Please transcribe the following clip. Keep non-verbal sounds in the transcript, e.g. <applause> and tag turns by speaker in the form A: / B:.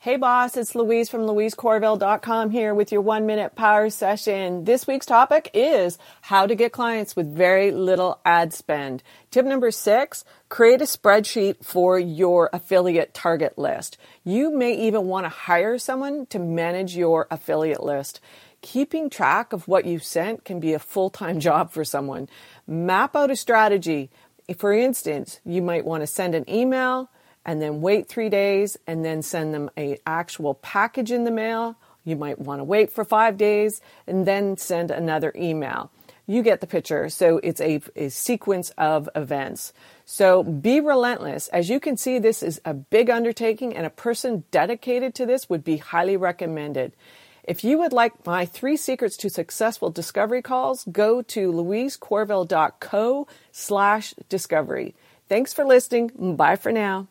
A: Hey boss, it's Louise from louisecorville.com here with your one minute power session. This week's topic is how to get clients with very little ad spend. Tip number six, create a spreadsheet for your affiliate target list. You may even want to hire someone to manage your affiliate list. Keeping track of what you sent can be a full time <laughs> job for someone. Map out a strategy. For instance, you might want to send an email and then wait three days and then send them a actual package in the mail. You might want to wait for five days and then send another email. You get the picture. So it's a, a sequence of events. So be relentless. As you can see, this is a big undertaking and a person dedicated to this would be highly recommended. If you would like my three secrets to successful discovery calls, go to louisecorville.co slash discovery. Thanks for listening. Bye for now.